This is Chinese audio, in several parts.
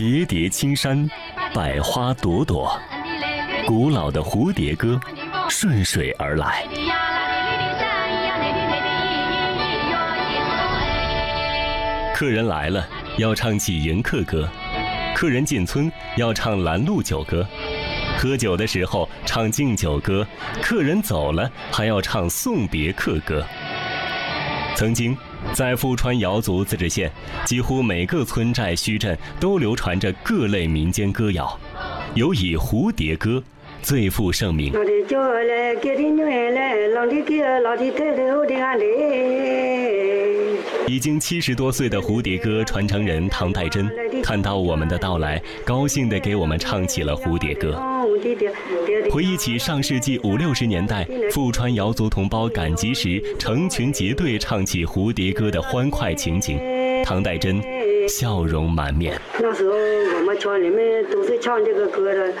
叠叠青山，百花朵朵，古老的蝴蝶歌顺水而来。客人来了，要唱起迎客歌；客人进村，要唱拦路酒歌；喝酒的时候唱敬酒歌；客人走了，还要唱送别客歌。曾经，在富川瑶族自治县，几乎每个村寨墟镇都流传着各类民间歌谣，尤以蝴蝶歌最负盛名。已经七十多岁的蝴蝶歌传承人唐代珍，看到我们的到来，高兴地给我们唱起了蝴蝶歌。回忆起上世纪五六十年代富川瑶族同胞赶集时成群结队唱起蝴蝶歌的欢快情景，唐代珍笑容满面。那时候我们村里面都是唱这个歌的，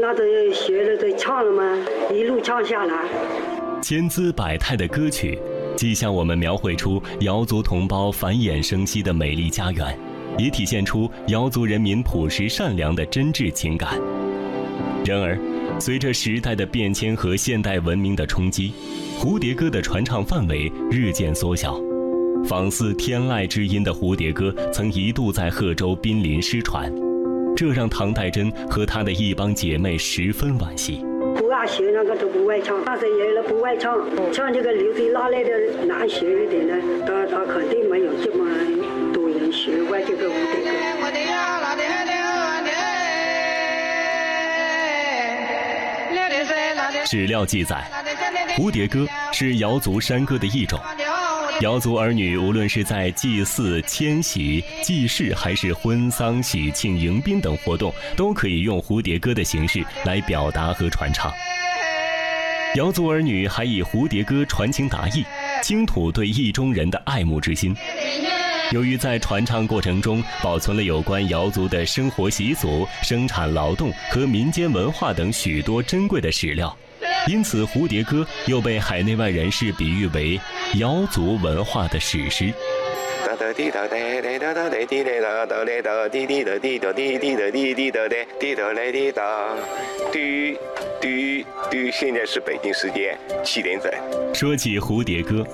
那都学了都唱了嘛，一路唱下来。千姿百态的歌曲，既向我们描绘出瑶族同胞繁衍生息的美丽家园，也体现出瑶族人民朴实善良的真挚情感。然而，随着时代的变迁和现代文明的冲击，蝴蝶歌的传唱范围日渐缩小。仿似天籁之音的蝴蝶歌，曾一度在贺州濒临失传，这让唐代珍和她的一帮姐妹十分惋惜。不爱学那个都不爱唱，那些人不爱唱，唱这个流水拉来的难学一点呢，他他肯定没有这么多人学过这个蝴蝶史料记载，蝴蝶歌是瑶族山歌的一种。瑶族儿女无论是在祭祀、迁徙、祭祀，还是婚丧、喜庆、迎宾等活动，都可以用蝴蝶歌的形式来表达和传唱。瑶族儿女还以蝴蝶歌传情达意，倾吐对意中人的爱慕之心。由于在传唱过程中保存了有关瑶族的生活习俗、生产劳动和民间文化等许多珍贵的史料，因此蝴蝶歌又被海内外人士比喻为瑶族文化的史诗。现在是北京时间七点整。说起蝴蝶歌，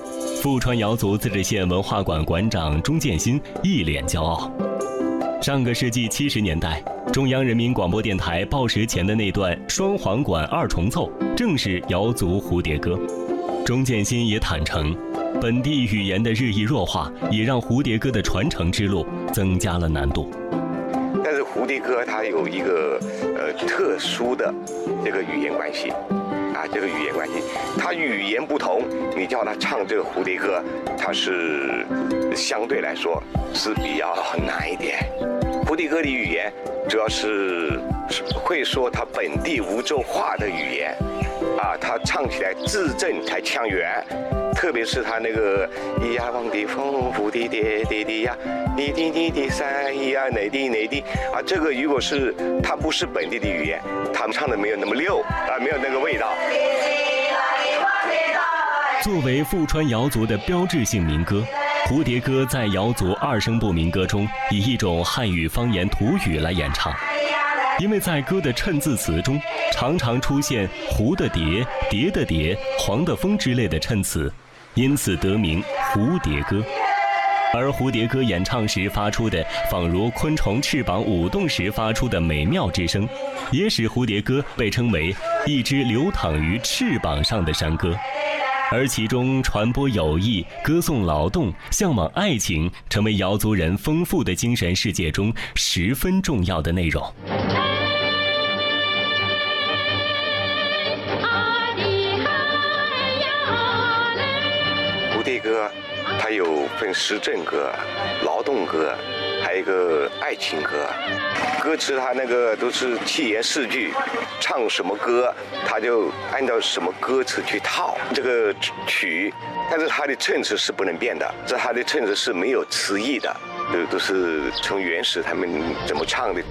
富川瑶族自治县文化馆馆长钟建新一脸骄傲。上个世纪七十年代，中央人民广播电台报时前的那段双簧管二重奏，正是瑶族蝴蝶歌。钟建新也坦诚，本地语言的日益弱化，也让蝴蝶歌的传承之路增加了难度。但是蝴蝶歌它有一个呃特殊的这个语言关系，啊，这个语言关系，它语言不同，你叫他唱这个蝴蝶歌，它是相对来说是比较难一点。蝴蝶歌的语言主要是会说他本地梧州话的语言，啊，他唱起来字正才腔圆。特别是他那个咿呀望的风，蝴蝶蝶滴滴呀，你滴你的山咿呀哪滴哪滴啊，这个如果是他不是本地的语言，他们唱的没有那么溜啊，没有那个味道。作为富川瑶族的标志性民歌，蝴蝶歌在瑶族二声部民歌中以一种汉语方言土语来演唱。因为在歌的衬字词中，常常出现“蝴”的蝶、蝶的蝶、黄的风之类的衬词。因此得名蝴蝶歌，而蝴蝶歌演唱时发出的仿如昆虫翅膀舞动时发出的美妙之声，也使蝴蝶歌被称为一支流淌于翅膀上的山歌。而其中传播友谊、歌颂劳动、向往爱情，成为瑶族人丰富的精神世界中十分重要的内容。歌，它有分时政歌、劳动歌，还有一个爱情歌。歌词它那个都是七言四句，唱什么歌，它就按照什么歌词去套这个曲。但是它的衬词是不能变的，这它的衬词是没有词义的，都都是从原始他们怎么唱的。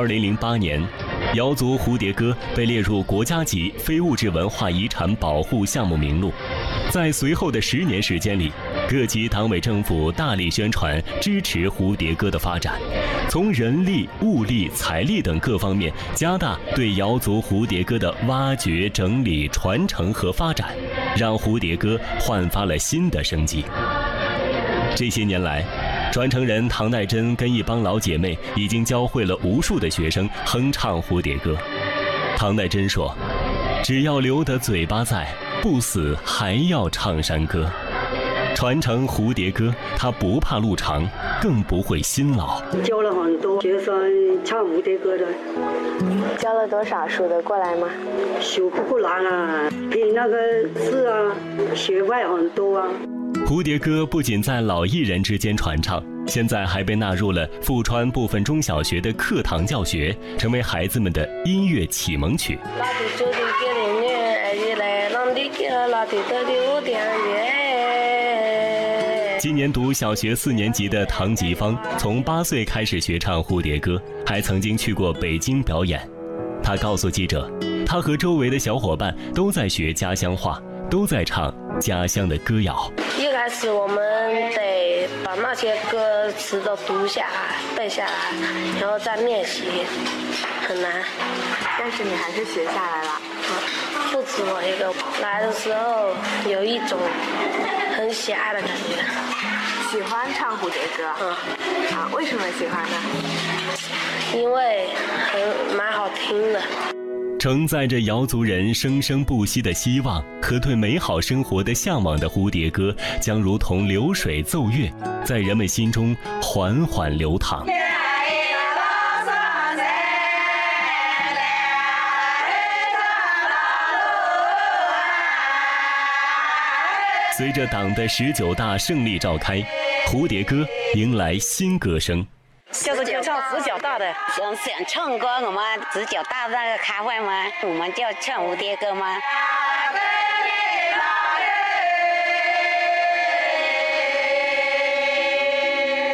二零零八年，瑶族蝴蝶歌被列入国家级非物质文化遗产保护项目名录。在随后的十年时间里，各级党委政府大力宣传支持蝴蝶歌的发展，从人力、物力、财力等各方面加大对瑶族蝴蝶歌的挖掘、整理、传承和发展，让蝴蝶歌焕发了新的生机。这些年来，传承人唐代珍跟一帮老姐妹已经教会了无数的学生哼唱蝴蝶歌。唐代珍说：“只要留得嘴巴在。”不死还要唱山歌，传承蝴蝶歌，他不怕路长，更不会辛劳。教了很多学生唱蝴蝶歌的，教了多少数得过来吗？数不过来啊，比那个字啊学外很多啊。蝴蝶歌不仅在老艺人之间传唱，现在还被纳入了富川部分中小学的课堂教学，成为孩子们的音乐启蒙曲。今年读小学四年级的唐吉芳，从八岁开始学唱蝴蝶歌，还曾经去过北京表演。他告诉记者，他和周围的小伙伴都在学家乡话，都在唱家乡的歌谣。一开始我们得把那些歌词都读下来、背下来，然后再练习，很难。但是你还是学下来了。不止我一个，来的时候有一种很喜爱的感觉。喜欢唱蝴蝶歌，嗯，啊，为什么喜欢呢？因为很蛮好听的。承载着瑶族人生生不息的希望和对美好生活的向往的蝴蝶歌，将如同流水奏乐，在人们心中缓缓流淌。随着党的十九大胜利召开，蝴蝶歌迎来新歌声。就是就唱十九大的，想想唱歌，我们十九大那个开会吗？我们就唱蝴蝶歌吗？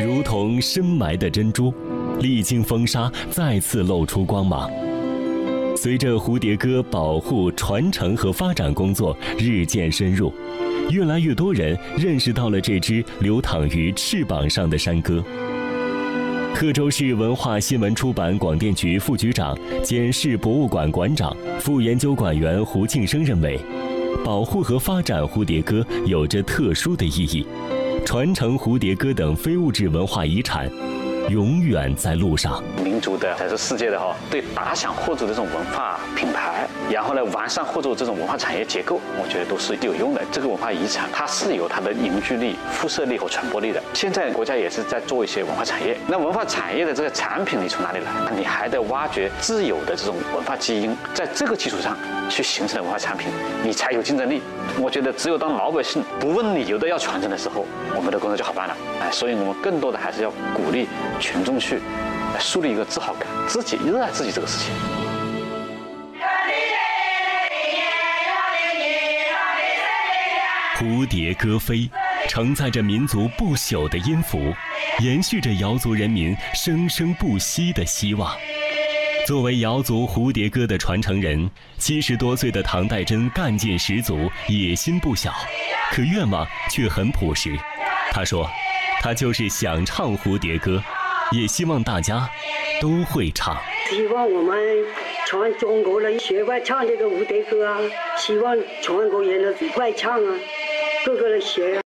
如同深埋的珍珠，历经风沙，再次露出光芒。随着蝴蝶歌保护、传承和发展工作日渐深入。越来越多人认识到了这支流淌于翅膀上的山歌。贺州市文化新闻出版广电局副局长兼市博物馆馆长、副研究馆员胡庆生认为，保护和发展蝴蝶歌有着特殊的意义，传承蝴蝶歌等非物质文化遗产。永远在路上。民族的才是世界的哈，对打响货主的这种文化品牌，然后呢完善货主这种文化产业结构，我觉得都是有用的。这个文化遗产它是有它的凝聚力、辐射力和传播力的。现在国家也是在做一些文化产业，那文化产业的这个产品你从哪里来？你还得挖掘自有的这种文化基因，在这个基础上去形成的文化产品，你才有竞争力。我觉得只有当老百姓不问理由的要传承的时候，我们的工作就好办了。哎，所以我们更多的还是要鼓励。群众去树立一个自豪感，自己热爱自己这个事情。蝴蝶歌飞，承载着民族不朽的音符，延续着瑶族人民生生不息的希望。作为瑶族蝴蝶歌的传承人，七十多岁的唐代珍干劲十足，野心不小，可愿望却很朴实。他说：“他就是想唱蝴蝶歌。”也希望大家都会唱。希望我们全中国人学会唱这个蝴蝶歌啊！希望全国人都会唱啊，个个都学啊。